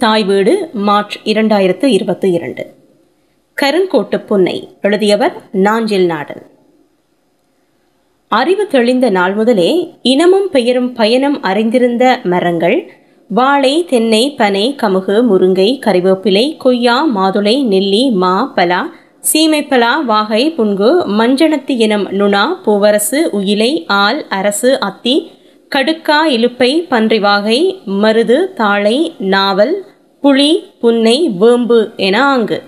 தாய் வீடு மார்ச் இரண்டாயிரத்து இருபத்தி இரண்டு. கருங்கோட்டு புன்னை எழுதியவர் நாஞ்சில் நாடன். அறிவு தெளிந்த நாள் முதலே இனமும் பெயரும் பயணம் அறிந்திருந்த மரங்கள் வாழை தென்னை பனை கமுகு முருங்கை கறிவேப்பிலை கொய்யா மாதுளை நெல்லி மா பலா சீமைப்பலா வாகை புன்கு மஞ்சனத்தி எனும் நுணா பூவரசு உயிலை ஆல் அரசு அத்தி கடுக்கா இலுப்பை பன்றிவாகை மருது தாளை நாவல் புளி புன்னை வேம்பு என ஆங்கு.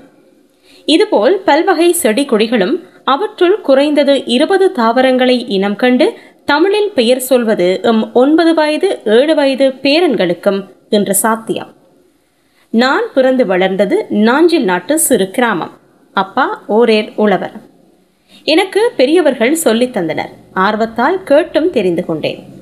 இதுபோல் பல்வகை செடி கொடிகளும் அவற்றுள் குறைந்தது இருபது தாவரங்களை இனம் கண்டு தமிழில் பெயர் சொல்வது எம் ஒன்பது வயது ஏழு வயது பேரன்களுக்கும் இன்று சாத்தியம். நான் பிறந்து வளர்ந்தது நாஞ்சில் நாட்டு சிறு கிராமம். அப்பா ஓரேர் உழவர். எனக்கு பெரியவர்கள் சொல்லித் தந்தனர். ஆர்வத்தால் கேட்டும் தெரிந்து கொண்டேன்.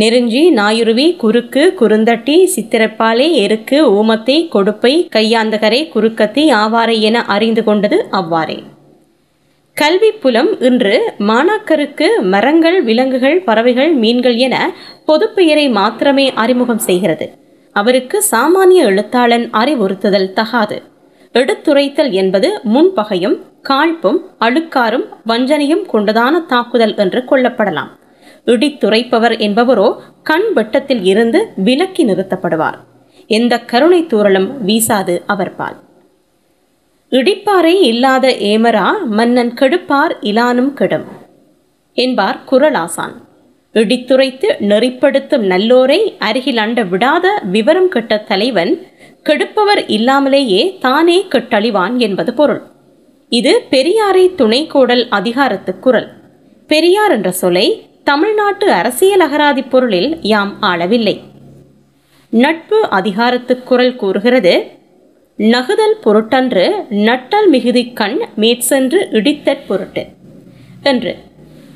நெருஞ்சி நாயுருவி குறுக்கு குறுந்தட்டி சித்திரப்பாலை எருக்கு ஊமத்தை கொடுப்பை கையாந்தகரை குறுக்கத்தி ஆவாரை என அறிந்து கொண்டது அவ்வாறே. கல்வி புலம் இன்று மாணாக்கருக்கு மரங்கள் விலங்குகள் பறவைகள் மீன்கள் என பொதுப்பெயரை மாத்திரமே அறிமுகம் செய்கிறது. அவருக்கு சாமானிய எழுத்தாளன் அறிவுறுத்துதல் தகாது. எடுத்துரைத்தல் என்பது முன்பகையும் காழ்ப்பும் அழுக்காரும் வஞ்சனையும் கொண்டதான தாக்குதல் என்று கொள்ளப்படலாம். இடித்துரைப்பவர் என்பவரோ கண் வெட்டத்தில் இருந்து விலக்கி நிறுத்தப்படுவார். எந்த கருணை தூரலும் வீசாது அவர் பால். இடிப்பாரை இல்லாத ஏமரா மன்னன் கெடுப்பார் இலானும் கெடும் என்பார் குரலாசான் இடித்துரைத்து நெறிப்படுத்தும் நல்லோரை அருகில் அண்ட விடாத விவரம் கெட்ட தலைவன் கெடுப்பவர் இல்லாமலேயே தானே கெட்டழிவான் என்பது பொருள். இது பெரியாரை துணைக்கோடல் அதிகாரத்து குரல் பெரியார் என்ற சொல்லை தமிழ்நாட்டு அரசியல் அகராதி பொருளில் யாம் ஆளவில்லை. நட்பு அதிகாரத்து குரல் கூறுகிறது நகுதல் பொருட்டன்று நட்டல் மிகுதி கண் மேற்சென்று இடித்தற் பொருட்டு என்று.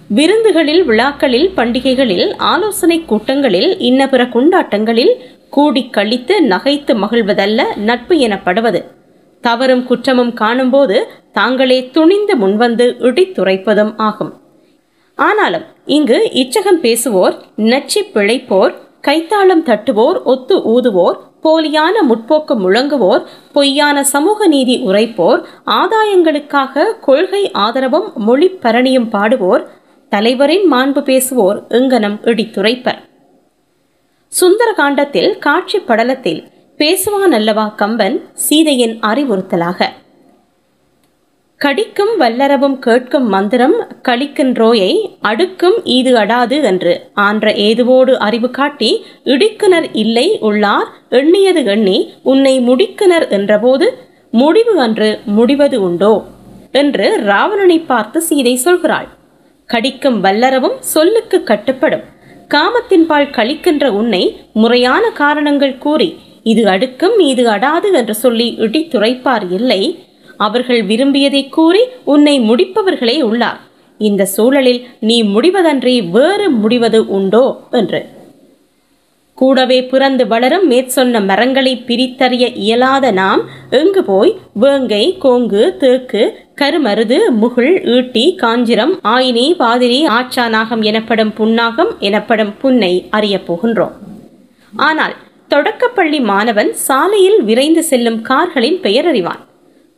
விருந்துகளில் விழாக்களில் பண்டிகைகளில் ஆலோசனை கூட்டங்களில் இன்ன பிற கொண்டாட்டங்களில் கூடி கழித்து நகைத்து மகிழ்வதல்ல நட்பு எனப்படுவது. தவறும் குற்றமும் காணும்போது தாங்களே துணிந்து முன்வந்து இடித்துரைப்பதும் ஆகும். ஆனாலும் இங்கு இச்சகம் பேசுவோர் நச்சி பிழைப்போர் கைத்தாளம் தட்டுவோர் ஒத்து ஊதுவோர் போலியான முற்போக்கு முழங்குவோர் பொய்யான சமூக நீதி உரைப்போர் ஆதாயங்களுக்காக கொள்கை ஆதரவும் மொழி பரணியும் பாடுவோர் தலைவரின் மாண்பு பேசுவோர் இங்கனம் இடித்துரைப்பர். சுந்தர காண்டத்தில் காட்சி படலத்தில் பேசுவான் அல்லவா கம்பன் சீதையின் அறிவுறுத்தலாக. கடிக்கும் வல்லரவும் கேட்கும் மந்திரம் கழிக்கின்றோயை அடுக்கும் ஈது அடாது என்று. ஆன்ற ஏதுவோடு அறிவு காட்டி இடிக்குனர் இல்லை உள்ளார் எண்ணியது எண்ணி உன்னை முடிக்குனர் என்றபோது முடிவு அன்று முடிவது உண்டோ? என்று ராவணனை பார்த்து சீதை சொல்கிறாள். கடிக்கும் வல்லரவும் சொல்லுக்கு கட்டுப்படும். காமத்தின்பால் கழிக்கின்ற உன்னை முறையான காரணங்கள் கூறி இது அடுக்கும் இது அடாது என்று சொல்லி இடித்துரைப்பார் இல்லை அவர்கள் விரும்பியதை கூறி உன்னை முடிப்பவர்களே உள்ளார். இந்த சூழலில் நீ முடிவதன்றி வேறு முடிவது உண்டோ? என்று. கூடவே பிறந்து வளரும் மேற்சொன்ன மரங்களை பிரித்தறிய இயலாத நாம் எங்கு போய் வேங்கை கோங்கு தேக்கு கருமருது முகுள் ஈட்டி காஞ்சிரம் ஆயினி பாதிரி ஆச்சானாகம் எனப்படும் புன்னாகம் எனப்படும் புன்னை அறியப் போகின்றோம். ஆனால் தொடக்கப்பள்ளி மாணவன் சாலையில் விரைந்து செல்லும் கார்களின் பெயர் அறிவான்.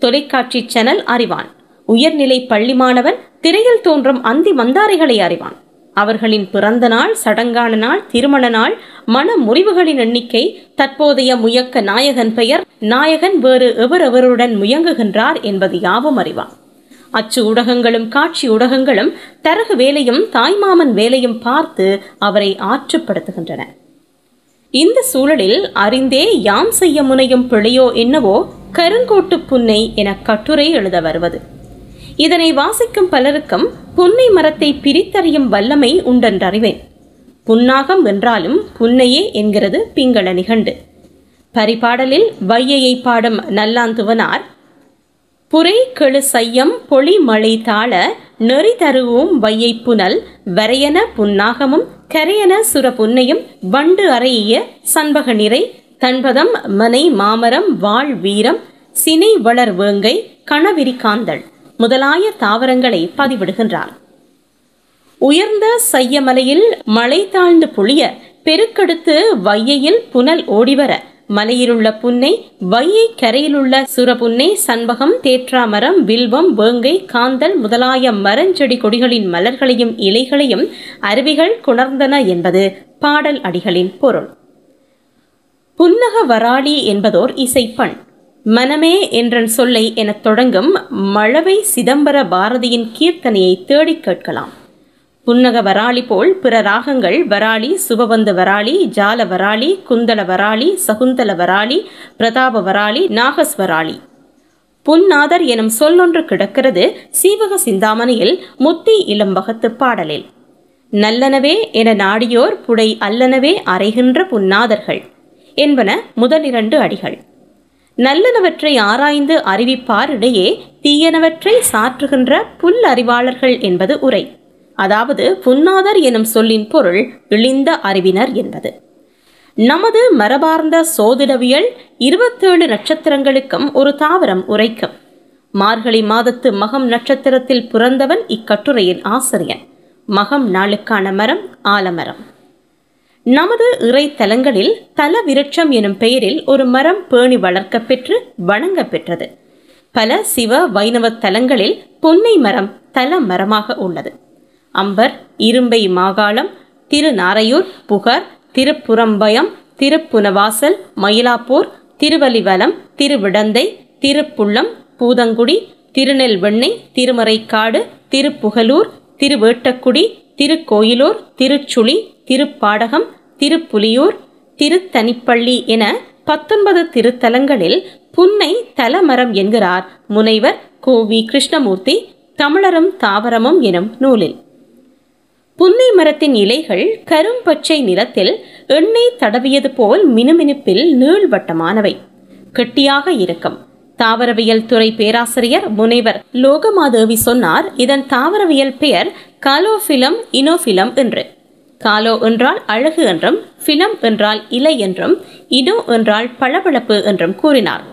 தொலைக்காட்சி சேனல் அறிவான். உயர்நிலை பள்ளி மாணவன் திரையில் தோன்றும் அந்தி மந்தாரைகளை அறிவான். அவர்களின் பிறந்த நாள் சடங்கான நாள் திருமண நாள் மன முறிவுகளின் எண்ணிக்கை தற்போதைய முயக்க நாயகன் பெயர் நாயகன் வேறு எவரெவருடன் முயங்குகின்றார் என்பது யாவும் அறிவான். அச்சு ஊடகங்களும் காட்சி ஊடகங்களும் தரகு வேலையும் தாய்மாமன் வேலையும் பார்த்து அவரை ஆற்றுப்படுத்துகின்றன. இந்த சூழலில் அறிந்தே யாம் செய்ய முனையும் பிழையோ என்னவோ கருங்கோட்டு புன்னை என கட்டுரை எழுத வருவது. இதனை வாசிக்கும் பலருக்கும் புன்னை மரத்தை பிரித்தறியும் வல்லமை உண்டென்றறிவேன். புன்னாகம் என்றாலும் புன்னையே என்கிறது பிங்கள நிகண்டு. பரிபாடலில் வையையை பாடும் நல்லாந்துவனார். புரை கெழு சையம் பொழி மழை தாழ நெறி தருவோம் வையை புனல் வரையன புன்னாகமும் கரையன சுர புன்னையும் வண்டு அறையிய சண்பக நிறை தன்பதம் மனை மாமரம் வாழ் வீரம் சினை வளர் வேங்கை கணவிரி காந்தள் முதலாய தாவரங்களை பதிவிடுகின்றார். உயர்ந்த சையமலையில் மழை தாழ்ந்து புளிய பெருக்கெடுத்து வையையில் புனல் ஓடிவர மலையிலுள்ள புன்னை வையை கரையிலுள்ள சுரபுன்னை சண்பகம் தேற்றாமரம் வில்வம் வேங்கை காந்தல் முதலாய மரஞ்செடி கொடிகளின் மலர்களையும் இலைகளையும் அருவிகள் குணர்ந்தன என்பது பாடல் அடிகளின் பொருள். புன்னக வராளி என்பதோர் இசைப்பண். மனமே என்றன் சொல்லை எனத் தொடங்கும் மழவை சிதம்பர பாரதியின் கீர்த்தனையை தேடிக் கேட்கலாம். புன்னக வராளி போல் பிற ராகங்கள் வராளி சுபவந்த வராளி ஜால வராளி குந்தல வராளி சகுந்தல வராளி பிரதாப வராளி நாகஸ்வராளி புன்னாதர் எனும் சொல்லொன்று கிடக்கிறது சீவக சிந்தாமணியில் முத்தி இளம்பகத்து பாடலில். நல்லனவே என நாடியோர் புடை அல்லனவே அறைகின்ற புன்னாதர்கள். என்பன முதலிரண்டு அடிகள். நல்லனவற்றை ஆராய்ந்து அறிவிப்பாரிடையே தீயனவற்றை சாற்றுகின்ற புல் அறிவாளர்கள் என்பது உரை. அதாவது புன்னாதர் எனும் சொல்லின் பொருள் இழிந்த அறிவினர் என்பது. நமது மரபார்ந்த சோதிடவியல் இருபத்தேழு நட்சத்திரங்களுக்கும் ஒரு தாவரம் உரைக்கும். மார்கழி மாதத்து மகம் நட்சத்திரத்தில் பிறந்தவன் இக்கட்டுரையின் ஆசிரியன். மகம் நாளுக்கான மரம் ஆலமரம். நமது இறை தலங்களில் தல விருட்சம் எனும் பெயரில் ஒரு மரம் பேணி வளர்க்க பெற்று வணங்க பெற்றது. பல சிவ வைணவ தலங்களில் பொன்னை மரம் தல மரமாக உள்ளது. அம்பர் இரும்பை மாகாளம் திருநாரையூர் புகார் திருப்புறம்பயம் திருப்புனவாசல் மயிலாப்பூர் திருவலிவலம் திருவிடந்தை திருப்புள்ளம் பூதங்குடி திருநெல்வெண்ணை திருமறைக்காடு திருப்புகலூர் திருவேட்டக்குடி திருக்கோயிலூர் திருச்சுழி திருப்பாடகம் திருப்புலியூர் திருத்தனிப்பள்ளி என பத்தொன்பது திருத்தலங்களில் புன்னை தலமரம் என்கிறார் முனைவர் கோவி கிருஷ்ணமூர்த்தி தமிழரும் தாவரமும் எனும் நூலில். புன்னை மரத்தின் இலைகள் கரும்பச்சை நிறத்தில் எண்ணெய் தடவியது போல் மினுமினுப்பில் நீள்வட்டமானவை கெட்டியாக இருக்கும். தாவரவியல் துறை பேராசிரியர் முனைவர் லோகமாதேவி சொன்னார் இதன் தாவரவியல் பெயர் காலோஃபிலம் இனோஃபிலம் என்று. காலோ என்றால் அழகு என்றும் ஃபிலம் என்றால் இலை என்றும் இடோ என்றால் பளபளப்பு என்றும் கூறினார்.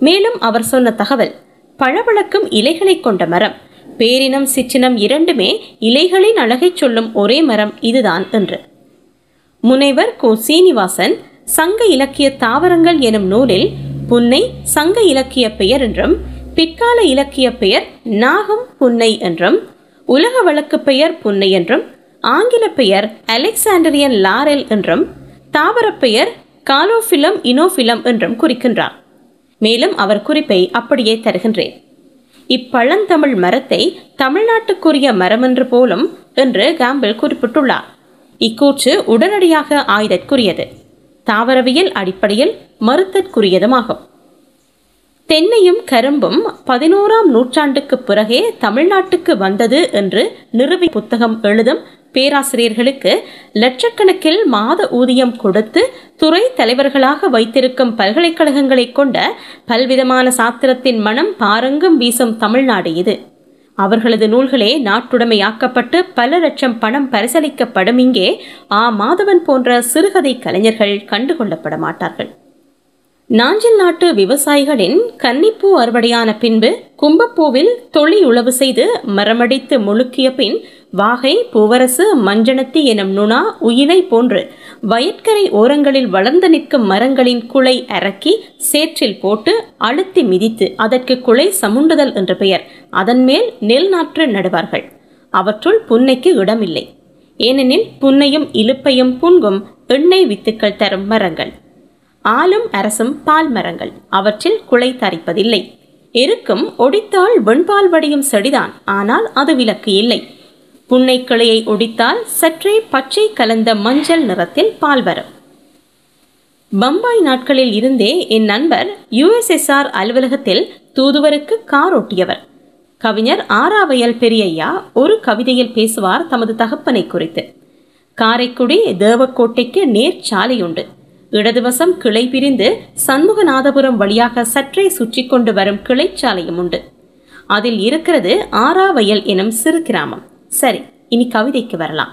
மேலும் அவர் சொன்ன தகவல் பளபளக்கும் இலைகளை கொண்ட மரம். பேரினம் சிற்றினம் இரண்டுமே இலைகளின் அழகைச் சொல்லும் ஒரே மரம் இதுதான் என்று. முனைவர் கோ. சீனிவாசன் சங்க இலக்கிய தாவரங்கள் எனும் நூலில் புன்னை சங்க இலக்கிய பெயர் என்றும் பிற்கால இலக்கிய பெயர் நாகம் புன்னை என்றும் உலக வழக்கு பெயர் புன்னை என்றும் ஆங்கில பெயர் அலெக்சாண்டரியன் லாரெல் என்றும் தாவர பெயர் காலோஃபிலம் இனோஃபிலம் என்றும் குறிக்கின்றார். மேலும் அவர் குறிப்பை அப்படியே தருகின்றேன். இப்பழந்தமிழ் மரத்தை தமிழ்நாட்டுக்குரிய மரமென்று போலும் என்று கேம்பிள் குறிப்பிட்டுள்ளார். இக்கூற்று உடனடியாக ஆயுதற்குரியது. தாவரவியல் அடிப்படையில் மறுத்தற்குரியதுமாகும். தென்னையும் கரும்பும் பதினோராம் நூற்றாண்டுக்கு பிறகே தமிழ்நாட்டுக்கு வந்தது என்று நிறுவி புத்தகம் எழுதும் பேராசிரியர்களுக்கு லட்சக்கணக்கில் மாத ஊதியம் கொடுத்து துறை தலைவர்களாக வைத்திருக்கும் பல்கலைக்கழகங்களை கொண்ட பல்விதமான சாத்திரத்தின் மனம் பாரங்கும் வீசும் தமிழ்நாடு இது. அவர்களது நூல்களே நாட்டுடைமையாக்கப்பட்டு பல லட்சம் பணம் பரிசளிக்கப்படும் இங்கே ஆ மாதவன் போன்ற சிறுகதை கலைஞர்கள் கண்டுகொள்ளப்பட மாட்டார்கள். நாஞ்சில் நாட்டு விவசாயிகளின் கன்னிப்பூ அறுவடையான பின்பு கும்பப்பூவில் தொழி உழவு செய்து மரமடித்து முழுக்கிய பின் வாகை பூவரசு மஞ்சனத்தி எனும் நுணா உயிலை போன்று வயற்கரை ஓரங்களில் வளர்ந்து நிற்கும் மரங்களின் குலை அரக்கி சேற்றில் போட்டு அழுத்தி மிதித்து அதற்கு குலை சமுண்டுதல் என்ற பெயர். அதன் மேல் நெல் நாற்று நடுவார்கள். அவற்றுள் புன்னைக்கு இடமில்லை. ஏனெனில் புன்னையும் இலுப்பையும் புன்கும் எண்ணெய் வித்துக்கள் தரும் மரங்கள். ஆலும் அரசும் பால் மரங்கள். அவற்றில் குலை தரிப்பதில்லை. எருக்கும் ஒடித்தால் வெண்பால் வடியும் செடிதான். ஆனால் அது விலக்கு இல்லை. புன்னைக்கிளையை ஒடித்தால் சற்றே பச்சை கலந்த மஞ்சள் நிறத்தில் பால் வரும். பம்பாய் நாட்களில் இருந்தே என் நண்பர் யுஎஸ்எஸ்ஆர் அலுவலகத்தில் தூதுவருக்கு கார் ஓட்டியவர். கவிஞர் ஆராவையல் பெரியய்யா ஒரு கவிதையில் பேசுவார் தமது தகப்பனை குறித்து. காரைக்குடி தேவக்கோட்டைக்கு நேர் சாலையுண்டு இடதுவசம் கிளை பிரிந்து சண்முகநாதபுரம் வழியாக சற்றே சுற்றி கொண்டு வரும் கிளைச்சாலையும் உண்டு. அதில் இருக்கிறது ஆறாவயல் எனும் சிறு கிராமம். சரி இனி கவிதைக்கு வரலாம்.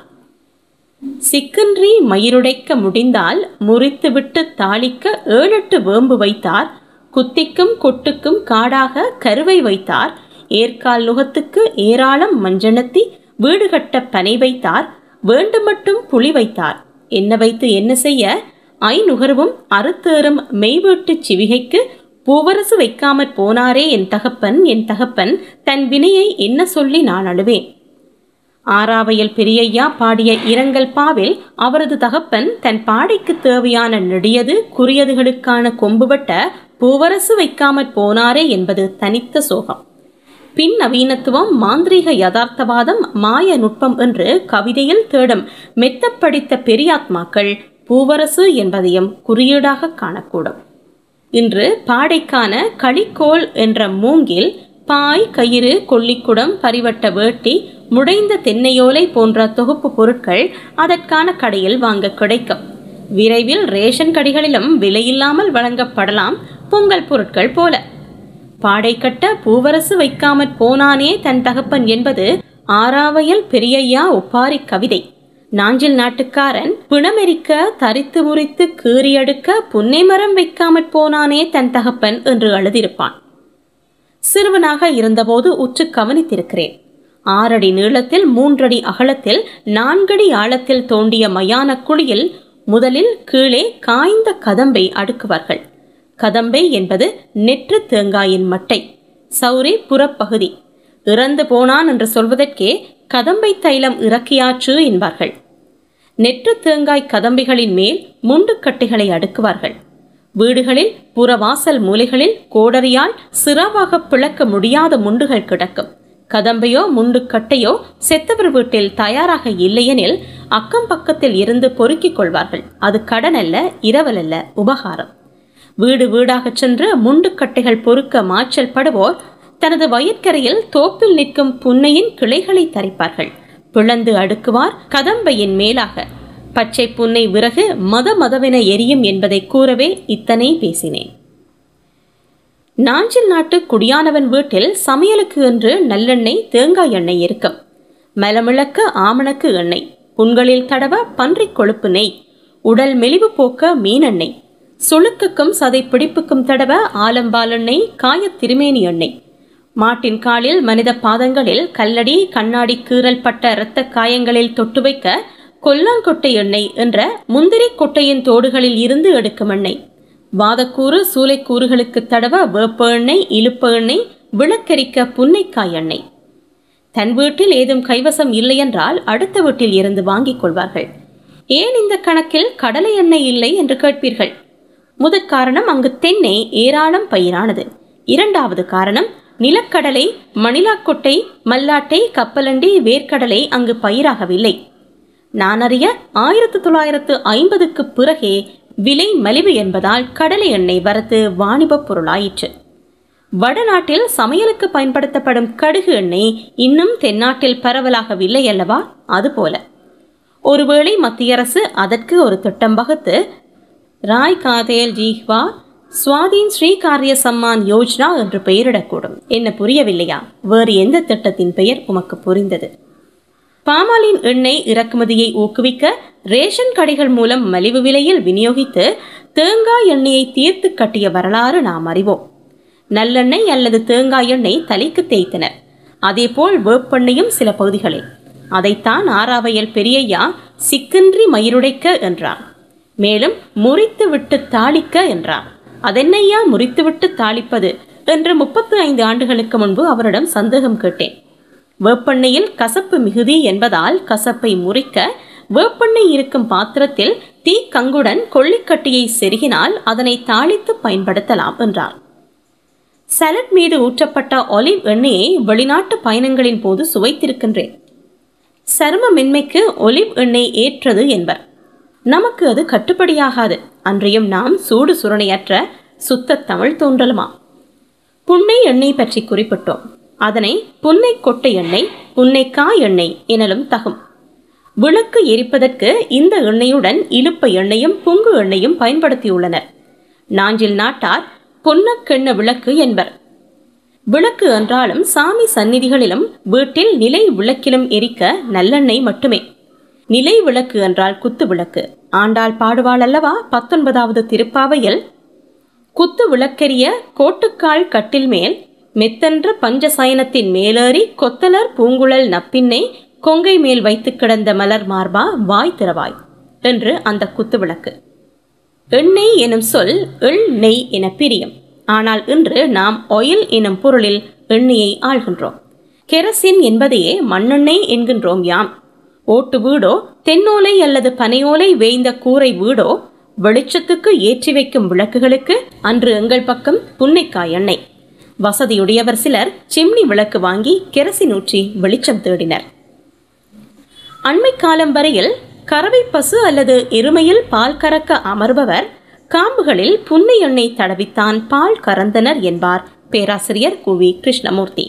சிக்கின்றி மயிருடைக்க முடிந்தால் முறித்துவிட்டு தாளிக்க ஏழெட்டு வேம்பு வைத்தார். குத்திக்கும் கொட்டுக்கும் காடாக கருவை வைத்தார். ஏற்கால் நுகத்துக்கு ஏராளம் மஞ்சனத்தி வீடு கட்ட பனை வைத்தார். வேண்டு மட்டும் புளி வைத்தார். என்ன வைத்து என்ன செய்ய? ஐநுகர்வும் அறுத்தேறும் மெய்வேட்டு சிவிகைக்கு பூவரசு வைக்காமற் போனாரே என் தகப்பன் என் தகப்பன் தன் வினையை என்ன சொல்லி நான் அழுவேன்? ஆராவையல் பெரியய்யா பாடிய இரங்கல் பாவில் அவரது தகப்பன் தன் பாடைக்கு தேவையான நெடியது குறியதுகளுக்கான கொம்புபட்ட பூவரசு வைக்காமற் போனாரே என்பது தனித்த சோகம். பின் நவீனத்துவம் மாந்திரீக யதார்த்தவாதம் மாய நுட்பம் என்று கவிதையில் தேடும் மெத்தப்படித்த பெரியாத்மாக்கள் பூவரசு என்பதையும் குறியீடாக காணக்கூடும். இன்று பாடைக்கான களிக்கோல் என்ற மூங்கில் பாய் கயிறு கொல்லிக்குடம் பரிவட்ட வேட்டி முடைந்த தென்னையோலை போன்ற தொகுப்பு பொருட்கள் அதற்கான கடையில் வாங்க கிடைக்கும். விரைவில் ரேஷன் கடைகளிலும் விலையில்லாமல் வழங்கப்படலாம் பொங்கல் பொருட்கள் போல. பாடை கட்ட பூவரசு வைக்காமற் போனானே தன் தகப்பன் என்பது ஆறாவையல் பெரியய்யா ஒப்பாரி கவிதை. நாஞ்சில் நாட்டுக்காரன் பிணமெரிக்க தரித்து முறித்து கீறியடுக்க புன்னை மரம் வைக்காமற் போனானே தன் தகப்பன் என்று எழுதியிருப்பான் சிறுவனாக இருந்தபோது உற்று கவனித்திருக்கிறேன். ஆறடி நீளத்தில் மூன்றடி அகலத்தில் நான்கடி ஆழத்தில் தோண்டிய மயான குழியில் முதலில் கீழே காய்ந்த கதம்பை அடுக்குவார்கள். கதம்பை என்பது நெற்று தேங்காயின் மட்டை சௌரி புறப்பகுதி. இறந்து போனான் என்று சொல்வதற்கே கதம்பை தைலம் இறக்கியாச்சு என்பார்கள். நெற்று தேங்காய் கதம்பிகளின் மேல் முண்டுக்கட்டைகளை அடுக்குவார்கள். வீடுகளில் புறவாசல் மூலைகளில் கோடரியால் சிறாவாக பிளக்க முடியாத முண்டுகள் கிடக்கும். கதம்பையோ முண்டுக்கட்டையோ செத்தவர் வீட்டில் தயாராக இல்லையெனில் அக்கம் பக்கத்தில் இருந்து பொறுக்கிக் கொள்வார்கள். அது கடன் அல்ல இரவல் அல்ல உபகாரம். வீடு வீடாகச் சென்று முண்டுக்கட்டைகள் பொறுக்க மாச்சல் படுவோர் தனது வயிற்கரையில் தோப்பில் நிற்கும் புன்னையின் கிளைகளை தரிப்பார்கள். பிளந்து அடுக்குவார் கதம்பையின் மேலாக. பச்சை புன்னை விறகு மத மதவென எரியும் என்பதை கூறவே இத்தனை பேசினேன். நாஞ்சில் நாட்டு குடியானவன் வீட்டில் சமையலுக்கு என்று நல்லெண்ணெய் தேங்காய் எண்ணெய் இருக்கும். மலமிளக்க ஆமணக்கு எண்ணெய். புண்களில் தடவ பன்றிக் கொழுப்பு நெய். உடல் மெலிவு போக்க மீனெண்ணெய் சுளுக்குக்கும் சதை பிடிப்புக்கும் தடவ ஆலம்பாலெண்ணெய் காயத் திருமேனி எண்ணெய். மாட்டின் காலில் மனித பாதங்களில் கல்லடி கண்ணாடி கீறல் பட்ட இரத்த காயங்களில் தொட்டு வைக்க கொல்லாங்கொட்டை எண்ணெய் என்ற முந்திரி கொட்டையின் தோடுகளில் இருந்து எடுக்கும் எண்ணெய். வாதக்கூறு சூளைக்கூறுகளுக்கு தடவ வேப்ப எண்ணெய் இழுப்ப எண்ணெய் விளக்கரிக்க புன்னைக்காய் எண்ணெய். தன் வீட்டில் ஏதும் கைவசம் இல்லையென்றால் அடுத்த வீட்டில் இருந்து வாங்கிக் கொள்வார்கள். ஏன் இந்த கணக்கில் கடலை எண்ணெய் இல்லை என்று கேட்பீர்கள்? முதற் காரணம் அங்கு தென்னை ஏராளம் பயிரானது. இரண்டாவது காரணம் நிலக்கடலை மணிலாக்கொட்டை மல்லாட்டை கப்பலண்டி வேர்க்கடலை அங்கு பயிராகவில்லை. நான் அறிய ஆயிரத்து தொள்ளாயிரத்து ஐம்பதுக்கு பிறகே விலை மலிவு என்பதால் கடலை எண்ணெய் வரத்து வாணிபப் பொருளாயிற்று. வடநாட்டில் சமையலுக்கு பயன்படுத்தப்படும் கடுகு எண்ணெய் இன்னும் தென்னாட்டில் பரவலாகவில்லை அல்லவா? அதுபோல. ஒருவேளை மத்திய அரசு அதற்கு ஒரு திட்டம் வகுத்து ராய் காதேல் ஜீஹ்வா சுவாதீன் ஸ்ரீ காரிய சம்மான் யோஜனா என்று பெயரிடக்கூடும். என்ன புரியவில்லையா? வேறு எந்த திட்டத்தின் பெயர் உமக்கு புரிந்தது? பாமாலின் எண்ணெய் இறக்குமதியை ஊக்குவிக்க ரேஷன் கடைகள் மூலம் மலிவு விலையில் விநியோகித்து தேங்காய் எண்ணெயை தீர்த்து கட்டிய வரலாறு நாம் அறிவோம். நல்லெண்ணெய் அல்லது தேங்காய் எண்ணெய் தலைக்கு தேய்த்தனர். அதேபோல் வேப்பெண்ணையும் சில பகுதிகளில். அதைத்தான் ஆறாவையல் பெரியையா சிக்கின்றி மயிருடைக்க என்றார். மேலும் முறித்து விட்டு தாளிக்க என்றார். அதென்னையா முறித்துவிட்டு தாளிப்பது? என்று முப்பத்து ஐந்து ஆண்டுகளுக்கு முன்பு அவரிடம் சந்தேகம் கேட்டேன். வேப்பெண்ணெயில் கசப்பு மிகுதி என்பதால் கசப்பை முறிக்க வேப்பெண்ணெய் இருக்கும் பாத்திரத்தில் தீ கங்குடன் கொள்ளிக்கட்டியை செருகினால் அதனை தாளித்து பயன்படுத்தலாம் என்றார். சலட் மீது ஊற்றப்பட்ட ஒலிவ் எண்ணெயை வெளிநாட்டு பயணங்களின் போது சுவைத்திருக்கின்றேன். சரும மென்மைக்கு ஒலிவ் எண்ணெய் ஏற்றது என்பர். நமக்கு அது கட்டுப்படியாகாது. அன்றையும் நாம் சூடு சுரணையற்ற சுத்த தமிழ் தோன்றலுமா? புன்னை எண்ணெய் பற்றி குறிப்பிட்டோம். அதனை புன்னை கொட்டை எண்ணெய் புன்னைக்காய் எண்ணெய் எனலும் தகும். விளக்கு எரிப்பதற்கு இந்த எண்ணெயுடன் இழுப்ப எண்ணெயும் புங்கு எண்ணெயும் பயன்படுத்தியுள்ளனர். நாஞ்சில் நாட்டார் பொன்னக்கெண்ண விளக்கு என்பர். விளக்கு என்றாலும் சாமி சந்நிதிகளிலும் வீட்டில் நிலை விளக்கிலும் எரிக்க நல்லெண்ணெய் மட்டுமே. நிலை விளக்கு என்றால் குத்து விளக்கு. ஆண்டாள் பாடுவாள் அல்லவா? பத்தொன்பதாவது திருப்பாவையில் குத்து விளக்கெரிய கோட்டுக்கால் கட்டில் மேல் மெத்தென்ற பஞ்சசயனத்தின் மேலேறி கொத்தலர் பூங்குழல் நப்பின்னை கொங்கை மேல் வைத்து கிடந்த மலர் மார்பா வாய் திறவாய் என்று அந்த குத்து விளக்கு. எண்ணெய் எனும் சொல் எள் நெய் என பிரியும். ஆனால் இன்று நாம் ஒயில் எனும் பொருளில் எண்ணெயை ஆள்கின்றோம். கெரசின் என்பதையே மண்ணெண்ணெய் என்கின்றோம் யாம். ஓட்டு வீடோ தென்னோலை அல்லது பனையோலை வேய்ந்த கூரை வீடோ வெளிச்சத்துக்கு ஏற்றி வைக்கும் விளக்குகளுக்கு அன்று எங்கள் பக்கம் புன்னைக்காய் எண்ணெய். வசதியுடையவர் சிலர் சிம்னி விளக்கு வாங்கி கெரசின் ஊற்றி வெளிச்சம் தேடினர். அண்மை காலம் வரையில் கறவை பசு அல்லது எருமையில் பால் கறக்க அமர்பவர் காம்புகளில் புன்னை எண்ணெய் தடவித்தான் பால் கறந்தனர் என்பார் பேராசிரியர் குவி கிருஷ்ணமூர்த்தி.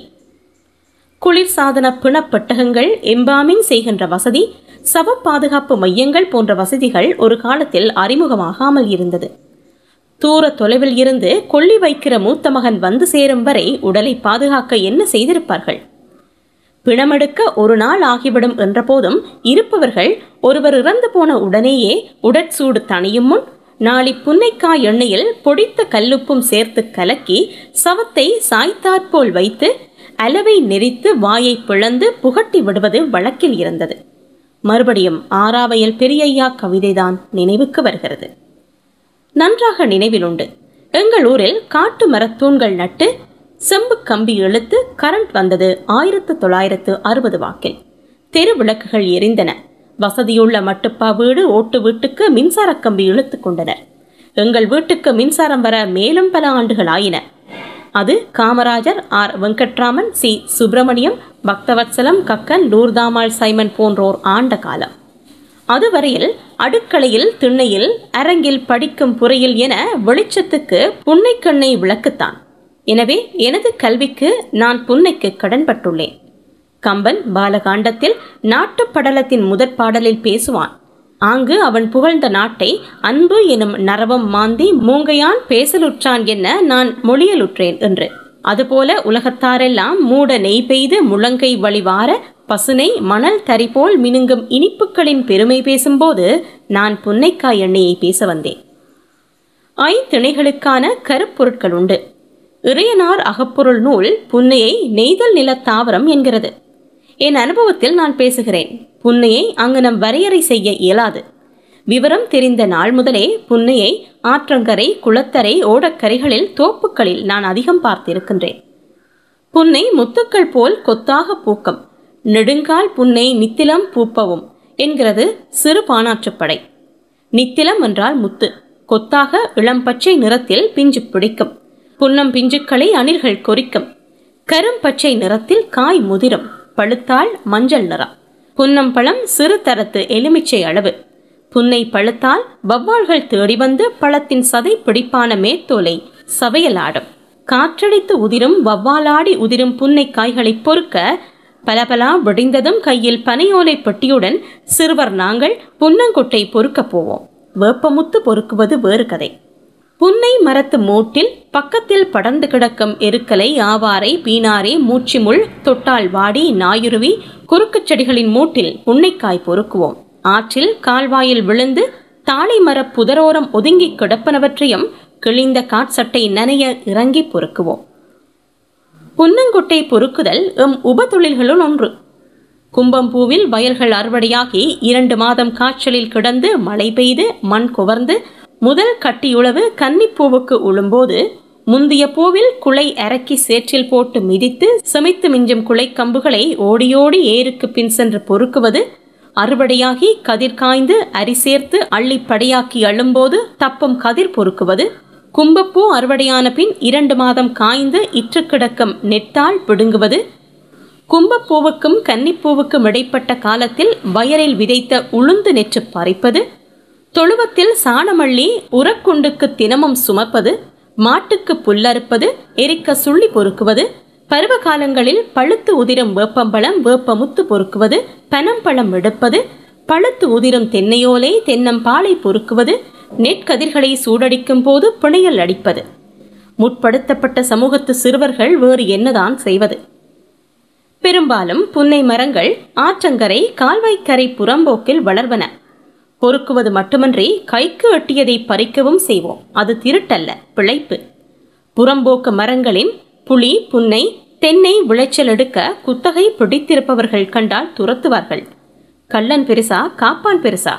குளிர்சாதன பிணப்பட்டகங்கள் எம்பாமிங் செய்கின்ற வசதி சவ பாதுகாப்பு மையங்கள் போன்ற வசதிகள் ஒரு காலத்தில் அறிமுகமாகாமல் இருந்தது. தூர தொலைவில் இருந்து கொள்ளி வைக்கிற மூத்த மகன் வந்து சேரும் வரை உடலை பாதுகாக்க என்ன செய்திருப்பார்கள்? பிணமெடுக்க ஒரு நாள் ஆகிவிடும் என்றபோதும் இருப்பவர்கள் ஒருவர் இறந்து போன உடனேயே உடற்சூடு தணியும் முன் நாளை புன்னைக்காய் எண்ணெயில் பொடித்த கல்லுப்பும் சேர்த்து கலக்கி சவத்தை சாய்த்தாற்போல் வைத்து அளவை நெறித்து வாயை பிளந்து புகட்டி விடுவது வழக்கில் இருந்தது. மறுபடியும் ஆறாவையல் பெரியய்யா கவிதைதான் நினைவுக்கு வருகிறது. நன்றாக நினைவிலுண்டு. எங்கள் ஊரில் காட்டு மரத்தூண்கள் நட்டு செம்பு கம்பி இழுத்து கரண்ட் வந்தது ஆயிரத்து தொள்ளாயிரத்து அறுபது வாக்கில். தெரு விளக்குகள் எரிந்தன. வசதியுள்ள மட்டுப்பா வீடு ஓட்டு வீட்டுக்கு மின்சார கம்பி இழுத்து கொண்டனர். எங்கள் வீட்டுக்கு மின்சாரம் வர மேலும் பல ஆண்டுகள் ஆயின அது Kamarajar R Venkataraman C. Subramaniam Bhaktavatsalam Kakkan Lourdammal Simon போன்றோர் ஆண்ட காலம். அதுவரையில் அடுக்களையில் திண்ணையில் அரங்கில் படிக்கும் புறையில் என வெளிச்சத்துக்கு புன்னைக்கண்ணை விளக்குத்தான். எனவே எனது கல்விக்கு நான் புன்னைக்கு கடன்பட்டுள்ளேன். கம்பன் பாலகாண்டத்தில் நாட்டுப்படலத்தின் முதற் பாடலில் பேசுவான். ஆங்கு அவன் புகழ்ந்த நாட்டை அன்பு எனும் நரவம் மாந்தி மூங்கையான் பேசலுற்றான் என்ன நான் மொழியலுற்றேன் என்று. அதுபோல உலகத்தாரெல்லாம் மூட நெய் பெய்து முழங்கை வழிவார பசுனை மணல் தரிபோல் மினுங்கும் இனிப்புகளின் பெருமை பேசும்போது நான் புன்னைக்காய் எண்ணெயை பேச வந்தேன். ஐந்திணைகளுக்கான கருப்பொருட்கள் உண்டு இறையனார் அகப்பொருள் நூல் புன்னையை நெய்தல் நில தாவரம் என்கிறது. என் அனுபவத்தில் நான் பேசுகிறேன். புன்னையை அங்கு நம் வரையறை செய்ய இயலாது. விவரம் தெரிந்த நாள் முதலே புன்னையை ஆற்றங்கரை குளத்தரை ஓடக்கரைகளில் தோப்புக்களில் நான் அதிகம் பார்த்திருக்கின்றேன். புன்னை முத்துக்கள் போல் கொத்தாக பூக்கம். நெடுங்கால் புன்னை நித்திலம் பூப்பவும் என்கிறது சிறு பானாற்றுப்படை நித்திலம் என்றால் முத்து. கொத்தாக இளம் பச்சை நிறத்தில் பிஞ்சு பிடிக்கும். புன்னம் பிஞ்சுக்களை அணில்கள் கொறிக்கும். கரும் பச்சை நிறத்தில் காய் முதிரும். பழுத்தால் மஞ்சள் நிறம். புன்னம்பழம் சிறு தரத்து எலுமிச்சை அளவு. புன்னை பழுத்தால் வவ்வால்கள் தேடி வந்து பழத்தின் சதை பிடிப்பான மேத்தோலை சவையலாடும் காற்றடித்து உதிரும் வவ்வாலாடி உதிரும் புன்னை காய்களை பொறுக்க பலபலா விடிந்ததும் கையில் பனையோலை பெட்டியுடன் சிறுவர் நாங்கள் புன்னங்கொட்டை பொறுக்கப் போவோம். வேப்பமுத்து பொறுக்குவது வேறு கதை. புன்னை மரத்து மூட்டில் பக்கத்தில் படர்ந்து கிடக்கும் எருக்கலை ஆவாரை பீனாரை மூச்சிமுள் தொட்டால் வாடி நாயுருவி குறுக்குச் செடிகளின் மூட்டில் உன்னைக்காய் பொறுக்குவோம். ஆற்றில் கால்வாயில் விழுந்து தாளை மரப் புதரோரம் ஒதுங்கி கிடப்பனவற்றையும் கிழிந்த காட்சட்டை நனைய இறங்கி பொறுக்குவோம். புன்னங்கொட்டை பொறுக்குதல் எம் உபதொழில்களுள் ஒன்று. கும்பம்பூவில் வயல்கள் அறுவடையாகி இரண்டு மாதம் காய்ச்சலில் கிடந்து மழை பெய்து மண் குவர்ந்து முதல் கட்டியுளவு கன்னிப்பூவுக்கு உழும்போது முந்திய பூவில் குலை அரக்கி சேற்றில் போட்டு மிதித்து செமைத்து மிஞ்சும் குலை கம்புகளை ஓடியோடி ஏருக்கு பின் சென்று பொறுக்குவது அறுவடையாகி கதிர் காய்ந்து அரி சேர்த்து அள்ளி படையாக்கி அள்ளும்போது தப்பும் கதிர் பொறுக்குவது கும்பப்பூ அறுவடையான பின் இரண்டு மாதம் காய்ந்து இற்று கிடக்கும் நெட்டால் பிடுங்குவது கும்பப்பூவுக்கும் கன்னிப்பூவுக்கும் இடைப்பட்ட காலத்தில் வயலில் விதைத்த உளுந்து நெற்று பறிப்பது தொழுவத்தில் சாணமள்ளி உரக்குண்டுக்கு தினமும் சுமப்பது மாட்டுக்கு புல்லறுப்பது எரிக்க சுள்ளி பொறுக்குவது பருவ காலங்களில் பழுத்து உதிரும் வேப்பம்பழம் வேப்பமுத்து பொறுக்குவது பனம்பழம் எடுப்பது பழுத்து உதிரும் தென்னையோலை தென்னம்பாலை பொறுக்குவது நெற்கதிர்களை சூடடிக்கும் போது பிணையல் அடிப்பது. முற்படுத்தப்பட்ட சமூகத்து சிறுவர்கள் வேறு என்னதான் செய்வது? பெரும்பாலும் புன்னை மரங்கள் ஆற்றங்கரை கால்வாய்க்கரை புறம்போக்கில் வளர்வன. பொறுக்குவது மட்டுமன்றி கைக்கு எட்டியதை பறிக்கவும் செய்வோம். அது திருட்டல்ல. பிழைப்பு. புறம்போக்கு மரங்களின் புளி புன்னை தென்னை விளைச்சல் எடுக்க குத்தகை பிடித்திருப்பவர்கள் கண்டால் துரத்துவார்கள். கள்ளன் பெருசா காப்பான் பெருசா?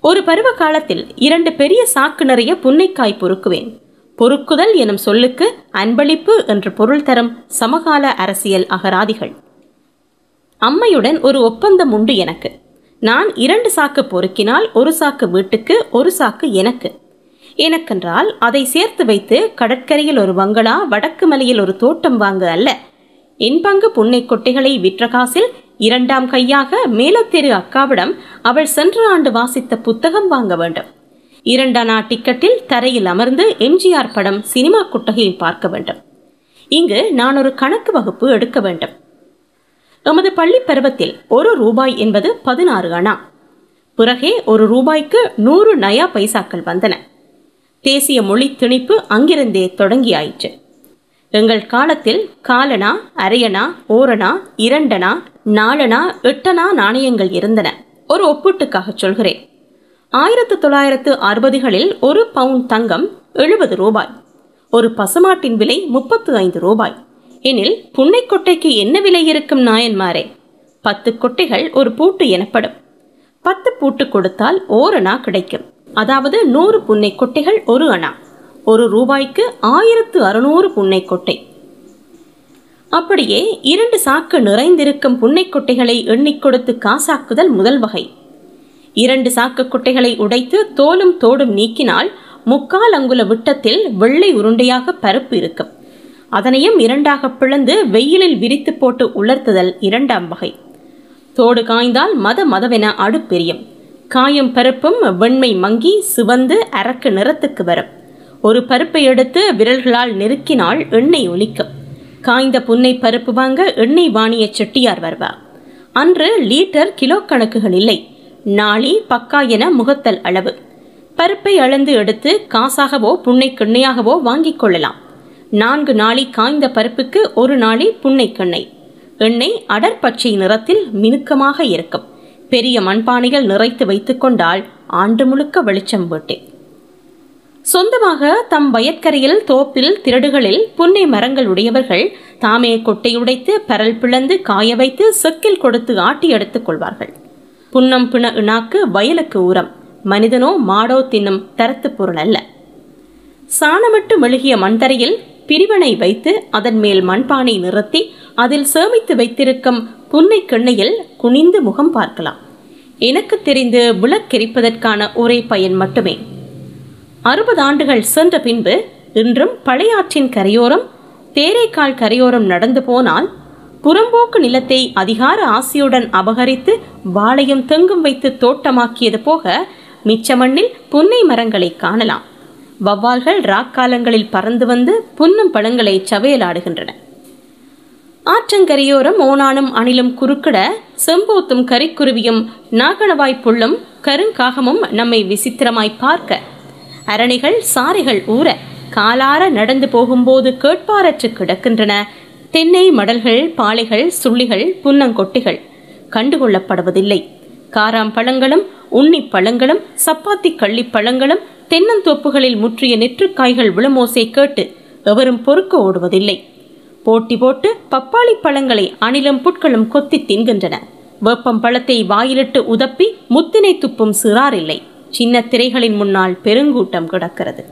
ஒரு பருவ காலத்தில் இரண்டு பெரிய சாக்கு நிறைய புன்னைக்காய் பொறுக்குவேன். பொறுக்குதல் எனும் சொல்லுக்கு அன்பளிப்பு என்று பொருள் தரும் சமகால அரசியல் அகராதிகள். அம்மையுடன் ஒரு ஒப்பந்தம் உண்டு எனக்கு. நான் இரண்டு சாக்கு பொறுக்கினால் ஒரு சாக்கு வீட்டுக்கு ஒரு சாக்கு எனக்கு. எனக்கென்றால் அதை சேர்த்து வைத்து கடற்கரையில் ஒரு பங்களா வடக்கு மலையில் ஒரு தோட்டம் வாங்க அல்ல. என் பங்கு புன்னை கொட்டைகளை விற்ற காசில் இரண்டாம் கையாக மேலத்தெரு அக்காவிடம் அவள் சென்ற ஆண்டு வாசித்த புத்தகம் வாங்க வேண்டும். இரண்டனா டிக்கெட்டில் தரையில் அமர்ந்து எம்ஜிஆர் படம் சினிமா குட்டகையில் பார்க்க வேண்டும். இங்கு நான் ஒரு கணக்கு வகுப்பு எடுக்க வேண்டும். எமது பள்ளி பருவத்தில் ஒரு ரூபாய் என்பது பதினாறு அணா. பிறகே ஒரு ரூபாய்க்கு நூறு நயா பைசாக்கள் வந்தன. தேசிய மொழி திணிப்பு அங்கிருந்தே தொடங்கியாயிற்று. எங்கள் காலத்தில் காலனா அரையனா ஓரணா இரண்டனா நாலனா எட்டனா நாணயங்கள் இருந்தன. ஒரு ஒப்பீட்டுக்காக சொல்கிறேன். ஆயிரத்து தொள்ளாயிரத்து அறுபதுகளில் ஒரு பவுண்ட் தங்கம் எழுபது ரூபாய். ஒரு பசுமாட்டின் விலை முப்பத்து ஐந்து ரூபாய். எனில் புன்னை கொட்டைக்கு என்ன விலை இருக்கும் நாயன்மாரே? பத்து கொட்டைகள் ஒரு பூட்டு எனப்படும். பத்து பூட்டு கொடுத்தால் ஓரணா கிடைக்கும். அதாவது நூறு புன்னை கொட்டைகள் ஒரு அணா. ஒரு ரூபாய்க்கு ஆயிரத்து அறுநூறு புன்னை கொட்டை. அப்படியே இரண்டு சாக்கு நிறைந்திருக்கும் புன்னை கொட்டைகளை எண்ணிக் கொடுத்து காசாக்குதல் முதல் வகை. இரண்டு சாக்கு கொட்டைகளை உடைத்து தோலும் தோடும் நீக்கினால் முக்கால் அங்குல விட்டத்தில் வெள்ளை உருண்டையாக பருப்பு இருக்கும். அதனையும் இரண்டாக பிளந்து வெயிலில் விரித்து போட்டு உலர்த்துதல் இரண்டாம் வகை. தோடு காய்ந்தால் மத மதவென அடுப்பெரியும். காயும் பருப்பும் வெண்மை மங்கி சிவந்து அரக்கு நிறத்துக்கு வரும். ஒரு பருப்பை எடுத்து விரல்களால் நெருக்கினால் எண்ணெய் ஒலிக்கும். காய்ந்த புன்னை பருப்பு வாங்க எண்ணெய் வாணிய செட்டியார் வருவா. அன்று லீட்டர் கிலோ கணக்குகள் இல்லை. நாளி பக்கா என முகத்தல் அளவு. பருப்பை அளந்து எடுத்து காசாகவோ புன்னை கிண்ணையாகவோ வாங்கிக் கொள்ளலாம். நான்கு நாளி காய்ந்த பருப்புக்கு ஒரு நாளி புன்னை கிண்ணை. எண்ணெய் அடற்பச்சை நிறத்தில் மினுக்கமாக இருக்கும். பெரிய மண்பானைகள் நிறைத்து வைத்துக்கொண்டால் ஆண்டு முழுக்க வெளிச்சம் போட்டேன் சொந்தமாக தம் வயற்கரையில் தோப்பில் திரடுகளில் புன்னை மரங்கள் உடையவர்கள் தாமே கொட்டை உடைத்து பரல் பிளந்து காய வைத்து செக்கில் கொடுத்து ஆட்டி எடுத்துக் கொள்வார்கள். புன்னம் பிண இணாக்கு வயலுக்கு உரம் மனிதனோ மாடோ தின்னும் தரத்து பொருள் அல்ல. சாணமிட்டு மெழுகிய மண்தரையில் பிரிவனை வைத்து அதன் மேல் மண்பானை நிறுத்தி அதில் சேமித்து வைத்திருக்கும் புன்னை கிண்ணையில் குனிந்து முகம் பார்க்கலாம். எனக்கு தெரிந்து விளக்கெரிப்பதற்கான ஒரே பயன் மட்டுமே. அறுபது ஆண்டுகள் சென்ற பின்பு இன்றும் பழையாற்றின் கரையோரம் தேரைக்கால் கரையோரம் நடந்து போனால் புறம்போக்கு நிலத்தை அதிகார ஆசையுடன் அபகரித்து வாழையும் தெங்கும் வைத்து தோட்டமாக்கியது போக மிச்ச மண்ணில் புன்னை மரங்களை காணலாம். வவ்வால்கள் ராக்காலங்களில் பறந்து வந்து புன்னும் பழங்களை சவையலாடுகின்றன ஆற்றங்கரையோரம் ஓனானும் அணிலும் குறுக்கிட செம்போத்தும் கரிக்குருவியும் நாகணவாய் புள்ளும் கருங்காகமும் நம்மை விசித்திரமாய் பார்க்க. அரணிகள் சாரிகள் ஊற காலார நடந்து போகும்போது கேட்பாரற்று கிடக்கின்றன. தென்னை மடல்கள் பாளைகள் சுள்ளிகள் புன்னங்கொட்டிகள் கண்டுகொள்ளப்படுவதில்லை. காராம் பழங்களும் உண்ணி பழங்களும் சப்பாத்தி கள்ளி பழங்களும் தென்னந்தோப்புகளில் முற்றிய நெற்றுக்காய்கள் விழுமோசை கேட்டு எவரும் பொறுக்க ஓடுவதில்லை. போட்டி போட்டு பப்பாளி பழங்களை அணிலும் புட்களும் கொத்தி தின்கின்றன. வேப்பம் பழத்தை வாயிலிட்டு உதப்பி முத்தினை துப்பும் சிறாரில்லை. சின்ன திரைகளின் முன்னால் பெருங்கூட்டம் கிடக்கிறது.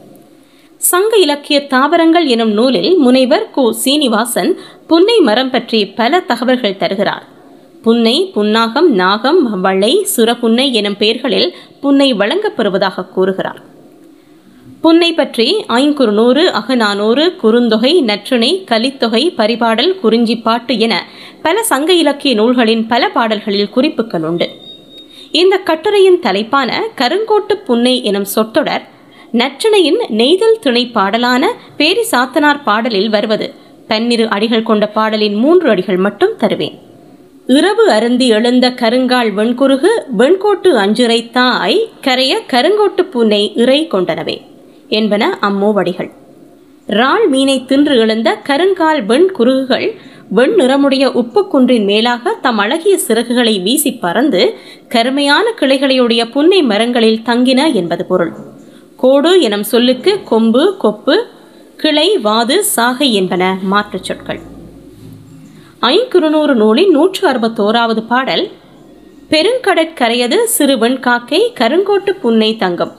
சங்க இலக்கிய தாவரங்கள் எனும் நூலில் முனைவர் கு. சீனிவாசன் புன்னை மரம் பற்றி பல தகவல்கள் தருகிறார். புன்னை புன்னாகம் நாகம் வளை சுரப்புன்னை எனும் பெயர்களில் புன்னை வழங்கப்பெறுவதாக கூறுகிறார். புன்னை பற்றி ஐங்குறுநூறு அகநானூறு குறுந்தொகை நற்றிணை கலித்தொகை பரிபாடல் குறிஞ்சிப்பாட்டு என பல சங்க இலக்கிய நூல்களின் பல பாடல்களில் குறிப்புகள் உண்டு. இந்த கட்டுரையின் தலைப்பான கருங்கோட்டு புன்னை எனும் சொற்றொடர் நற்றிணையின் நெய்தல் துணை பாடலான பேரி சாத்தனார் பாடலில் வருவது. பன்னிரு அடிகள் கொண்ட பாடலின் மூன்று அடிகள் மட்டும் தருவேன். இரவு அருந்தி எழுந்த கருங்கால் வெண்குருகு வெண்கோட்டு அஞ்சுரை தாய் கரைய கருங்கோட்டு புன்னை இறை கொண்டனவே. என்பன அம்மூவடிகள் ரால் மீனை தின்று எழுந்த கருங்கால் வெண் குருகுகள் வெண் நிறமுடைய உப்புக்குன்றின் மேலாக தம் அழகிய சிறகுகளை வீசி பறந்து கருமையான கிளைகளையுடைய புன்னை மரங்களில் தங்கின என்பது பொருள். கோடு எனும் சொல்லுக்கு கொம்பு கொப்பு கிளை வாது சாகை என்பன மாற்றுச் சொற்கள். ஐங்குறுநூறு நூலின் நூற்று அறுபத்தோராவது பாடல் பெருங்கடற்கரையது சிறுவன் காக்கை கருங்கோட்டு புன்னை தங்கம்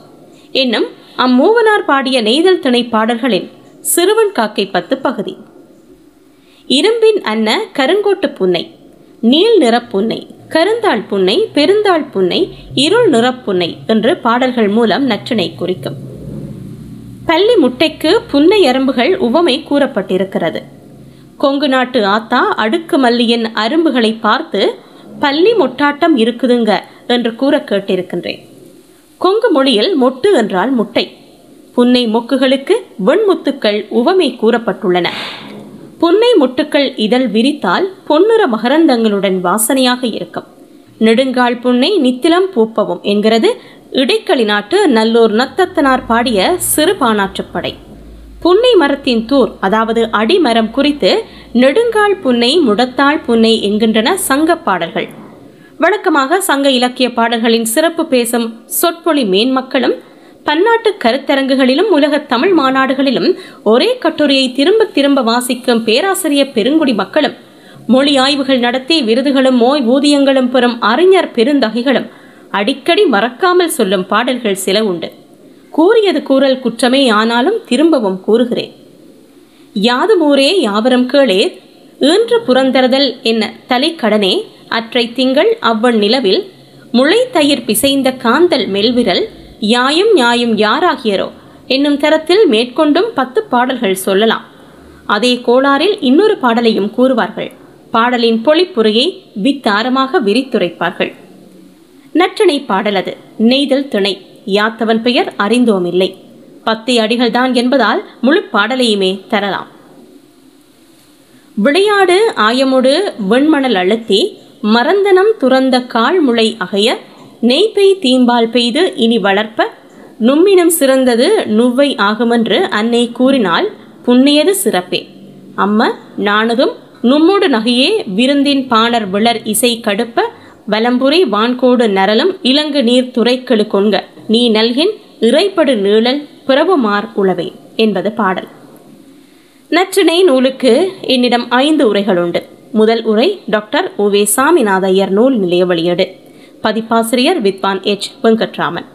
என்னும் அம்மூவனார் பாடிய நெய்தல் திணை பாடல்களின் சிறுவன் காக்கை பத்து பகுதி. இரும்பின் அன்ன கருங்கோட்டு புன்னை நீள் நிறப்புன்னை கருந்தாள் புன்னை பெருந்தாள் புன்னை இருள் நிறப்புன்னை என்று பாடல்கள் மூலம் நற்றினை குறிக்கும். பள்ளி முட்டைக்கு புன்னை அரும்புகள் உவமை கூறப்பட்டிருக்கிறது. கொங்கு நாட்டு ஆத்தா அடுக்கு மல்லியின் அரும்புகளை பார்த்து பள்ளி முட்டாட்டம் இருக்குதுங்க என்று கூற கேட்டிருக்கின்றேன். கொங்கு மொழியில் மொட்டு என்றால் முட்டை. புன்னை மொக்குகளுக்கு வெண்முத்துக்கள் உவமை கூறப்பட்டுள்ளன. புன்னை முட்டுக்கள் இதழ் விரித்தால் பொன்னுற மகரந்தங்களுடன் வாசனையாக இருக்கும். நெடுங்கால் புன்னை நித்திலம் பூப்பவும் என்கிறது. இடைக்களி நாட்டு நல்லூர் நத்தத்தனார் பாடிய சிறு பானாற்றுப்படை புன்னை மரத்தின் தூர் அதாவது அடிமரம் குறித்து நெடுங்கால் புன்னை முடத்தாள் புன்னை என்கின்றன சங்கப்பாடல்கள் பாடல்கள். வழக்கமாக சங்க இலக்கிய பாடல்களின் சிறப்பு பேசும் சொற்பொழி மேன்மக்களும் பன்னாட்டு கருத்தரங்குகளிலும் உலக தமிழ் மாநாடுகளிலும் ஒரே கட்டுரையை திரும்ப திரும்ப வாசிக்கும் பேராசிரியர் பெருங்குடி மக்களும் மொழி ஆய்வுகள் நடத்தி விருதுகளும் ஓய் ஊதியங்களும் பெறும் அறிஞர் பெருந்தகைகளும் அடிக்கடி மறக்காமல் சொல்லும் பாடல்கள் சில உண்டு. கூறியது கூறல் குற்றமே ஆனாலும் திரும்பவும் கூறுகிறேன். யாதுமூரே யாவரும் கேளே ஈன்று புறந்தறுதல் என்ன தலைக்கடனே அற்றை திங்கள் அவ்வன் நிலவில் முளைத்தயிர் பிசைந்த காந்தல் மெல்விரல் யாயும் நியாயும் யாராகியரோ என்னும் தரத்தில் மேற்கொண்டும் பத்து பாடல்கள் சொல்லலாம். அதே கோளாறில் இன்னொரு பாடலையும் கூறுவார்கள். பாடலின் பொழிப்புரையை வித்தாரமாக விரித்துரைப்பார்கள். நற்றிணை பாடலது நெய்தல் துணை. யாத்தவன் பெயர் அறிந்தோமில்லை. பத்து அடிகள்தான் என்பதால் முழு பாடலையுமே தரலாம். விளையாடு ஆயமுடு வெண்மணல் அழுத்தி மறந்தனம் துறந்த கால் முளை அகைய நெய்பெய் தீம்பால் பெய்து இனி வளர்ப்ப நும்மினம் சிறந்தது நுவ்வை ஆகுமென்று அன்னை கூறினால் புண்ணியது சிறப்பே. அம்ம நானதும் நும்முடு நகையே விருந்தின் பாணர் விளர் இசை கடுப்ப வலம்புரை வான்கோடு நரலும் இலங்கு நீர் துறைக்கெழு கொண்க நீ நல்கின் இறைப்படு நீழல் பிறவுமார் உளவே என்பது பாடல். நற்றினை நூலுக்கு என்னிடம் ஐந்து உரைகள் உண்டு. முதல் உரை டாக்டர் ஓ வே சாமிநாதையர் நூல் நிலைய வெளியீடு. பதிப்பாசிரியர் வித்வான் எச். வெங்கட்ராமன்.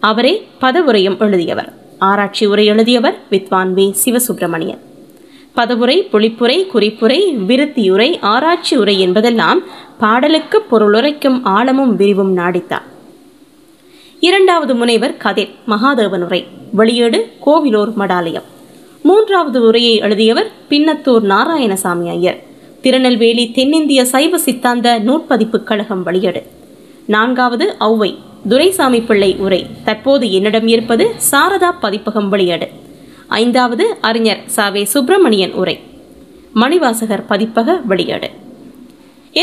அவரே பதவுரையும் எழுதியவர். ஆராய்ச்சி உரை எழுதியவர் வித்வான் வி. சிவசுப்பிரமணியன். பதவுரை பொழிப்புரை குறிப்புரை விருத்தியுரை ஆராய்ச்சி உரை என்பதெல்லாம் பாடலுக்கு பொருளுரைக்கும் ஆழமும் விரிவும் நாடித்தார். இரண்டாவது முனைவர் கதிர் மகாதேவன் உரை. வெளியீடு கோவிலூர் மடாலயம். மூன்றாவது உரையை எழுதியவர் பின்னத்தூர் நாராயணசாமி ஐயர். திருநெல்வேலி தென்னிந்திய சைவ சித்தாந்த நூற்பதிப்பு கழகம் வெளியீடு நான்காவது ஔவை துரைசாமி பிள்ளை உரை. தற்போது என்னிடம் இருப்பது சாரதா பதிப்பகம் வெளியீடு ஐந்தாவது அறிஞர் சாவே சுப்பிரமணியன் உரை. மணிவாசகர் பதிப்பக வெளியீடு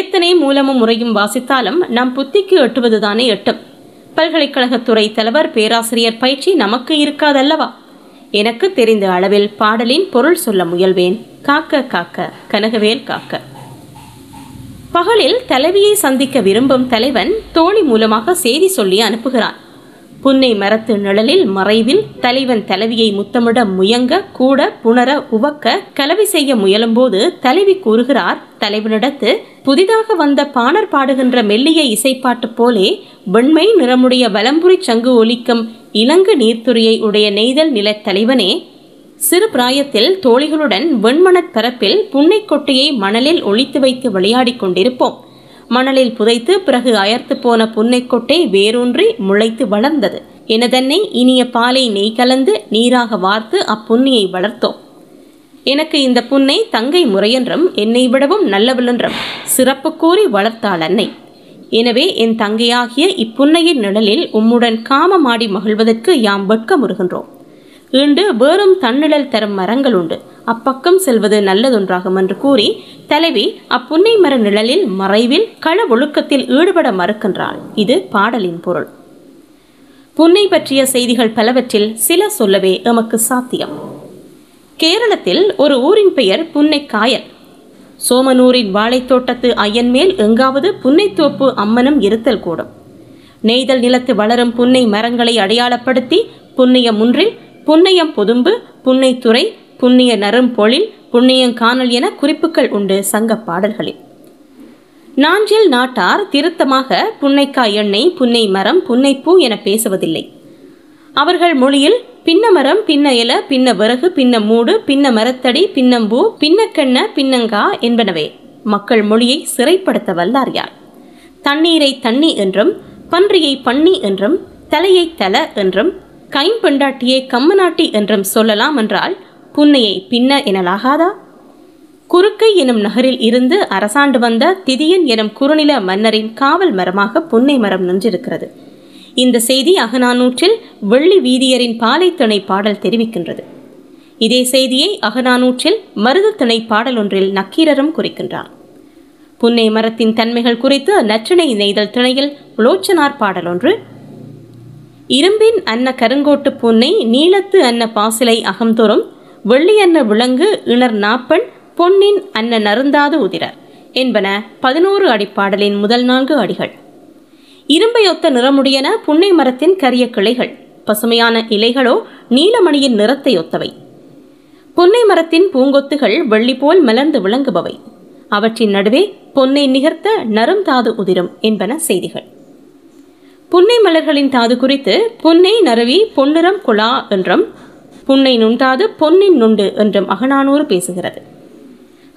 எத்தனை மூலமும் முறையும் வாசித்தாலும் நம் புத்திக்கு எட்டுவதுதானே எட்டும். பல்கலைக்கழகத்துறை தலைவர் பேராசிரியர் பயிற்சி நமக்கு இருக்காதல்லவா? எனக்கு தெரிந்த அளவில் பாடலின் பொருள் சொல்ல முயல்வேன். காக்க காக்க கனகவேல் காக்க. பகலில் தலைவியை சந்திக்க விரும்பும் தலைவன் தோழி மூலமாக செய்தி சொல்லி அனுப்புகிறான். புன்னை மரத்து நிழலில் மறைவில் தலைவன் தலைவியை முத்தமிட முயங்க கூட புணர உவக்க கலவி செய்ய முயலும்போது தலைவி கூறுகிறார் தலைவனிடத்து புதிதாக வந்த பாணர் பாடுகின்ற மெல்லிய இசைப்பாட்டு போலே வெண்மை நிறமுடைய வலம்புரி சங்கு ஒலிக்கும் இலங்கு நீர்த்துறையை உடைய நெய்தல் நிலத் தலைவனே சிறு பிராயத்தில் தோழிகளுடன் வெண்மணற் பரப்பில் புன்னைக் கொட்டையை மணலில் ஒளித்து வைத்து விளையாடிக் கொண்டிருப்போம். மணலில் புதைத்து பிறகு அயர்த்து போன புன்னைக்கொட்டை வேரூன்றி முளைத்து வளர்ந்தது. எனதன்னை இனிய பாலை நெய் கலந்து நீராக வார்த்து அப்புண்ணியை வளர்த்தோம். எனக்கு இந்த புன்னை தங்கை முறையென்றும் என்னை விடவும் நல்லவளென்றும் சிறப்பு கூறி வளர்த்தாள் அன்னை. எனவே என் தங்கையாகிய இப்புன்னையின் நிழலில் உம்முடன் காமமாடி மகிழ்வதற்கு யாம் வெட்கமுறுகின்றோம். ஈண்டு வேறும் தன்னிழல் தரும் மரங்கள் உண்டு. அப்பக்கம் செல்வது நல்லதொன்றாகும் என்று கூறி தலைவி அப்புன்னை மர நிழலில் மறைவில் கள ஒழுக்கத்தில் ஈடுபட மறுக்கின்றாள். இது பாடலின் பொருள். புன்னை பற்றிய செய்திகள் பலவற்றில் சில சொல்லவே எமக்கு சாத்தியம். கேரளத்தில் ஒரு ஊரின் பெயர் புன்னைக்காயல். சோமனூரின் வாழைத்தோட்டத்து ஐயன் மேல் எங்காவது புன்னைத்தோப்பு அம்மனும் இருத்தல் கூடும். நெய்தல் நிலத்து வளரும் புன்னை மரங்களை அடையாளப்படுத்தி புன்னைய முன்றில் புன்னையம் பொதும்பு புன்னைத்துறை புண்ணிய நரும் பொழில் புண்ணியங்கானல் என குறிப்புகள் உண்டு சங்க பாடல்களில். நாஞ்சில் நாட்டார் திருத்தமாக புன்னைக்காய் எண்ணெய் புன்னை மரம் புன்னைப்பூ என பேசுவதில்லை. அவர்கள் மொழியில் பின்ன மரம் பின்ன இல பின்ன விறகு பின்ன மூடு பின்ன மரத்தடி பின்னம்பூ பின்னக்கெண்ண பின்னங்கா என்பனவே மக்கள் மொழியை சிறைப்படுத்த வல்லார் யார்? தண்ணீரை தண்ணி என்றும் பன்றியை பண்ணி என்றும் தலையை தல என்றும் கைம்பெண்டாட்டியை கம்மநாட்டி என்றும் சொல்லலாம் என்றால் புன்னையை பின்ன எனலாகாதா? குறுக்கை எனும் நகரில் இருந்து அரசாண்டு வந்த திதியன் எனும் குறுநில மன்னரின் காவல் மரமாக புன்னை மரம் நின்றிருக்கிறது. இந்த செய்தி அகநானூற்றில் வெள்ளி வீதியரின் பாலைத்திணை பாடல் தெரிவிக்கின்றது. இதே செய்தியை அகநானூற்றில் மருதத்திணை பாடல் ஒன்றில் நக்கீரரும் குறிக்கின்றார். புன்னை மரத்தின் தன்மைகள் குறித்து நற்றிணை நெய்தல் திணையில் லோச்சனார் பாடல் ஒன்று இரும்பின் அன்ன கருங்கோட்டு பூனை நீளத்து அன்ன பாசிலை அகம்தோறும் வெள்ளி அன்ன விலங்கு இணர் நாப்பன் பொன்னின் அன்ன நருந்தாது உதிரர் என்பன பதினோரு அடிப்பாடலின் முதல் நான்கு அடிகள். இரும்பையொத்த நிறமுடையன புன்னை மரத்தின் கரிய கிளைகள் பசுமையான இலைகளோ நீலமணியின் நிறத்தை ஒத்தவை. புன்னை மரத்தின் பூங்கொத்துகள் வெள்ளி போல் மலர்ந்து விளங்குபவை. அவற்றின் நடுவே பொன்னை நிகர்த்த நரும் தாது உதிரும் என்பன செய்திகள். புன்னை மலர்களின் தாது குறித்து புன்னை நரவி பொன்னிறம் குழா என்றும் புன்னை நுண்டாது பொன்னின் நுண்டு என்றும் அகநானூறு பேசுகிறது.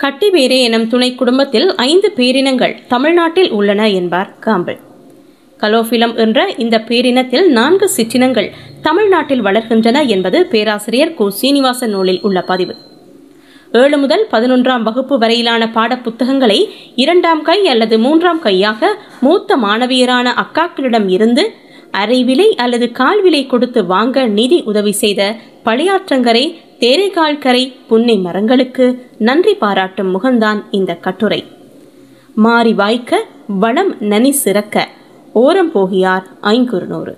கட்டிவேரே எனும் துணை குடும்பத்தில் ஐந்து பேரினங்கள் தமிழ்நாட்டில் உள்ளன என்பார் காம்பிள் கலோஃபிலம் என்ற இந்த பேரினத்தில் நான்கு சிற்றினங்கள் தமிழ்நாட்டில் வளர்கின்றன என்பது பேராசிரியர் கு. சீனிவாசன் நூலில் உள்ள பதிவு. ஏழு முதல் பதினொன்றாம் வகுப்பு வரையிலான பாடப்புத்தகங்களை இரண்டாம் கை அல்லது மூன்றாம் கையாக மூத்த மாணவியரான அக்காக்களிடம் இருந்து அரை விலை அல்லது கால் விலை கொடுத்து வாங்க நிதி உதவி செய்த பழையாற்றங்கரை தேரைகால்கரை புன்னை மரங்களுக்கு நன்றி பாராட்டும் முகந்தான் இந்த கட்டுரை. மாறி வாய்க்க வளம் நனி சிறக்க ஓரம் போகியார் ஐங்குறுநூறு.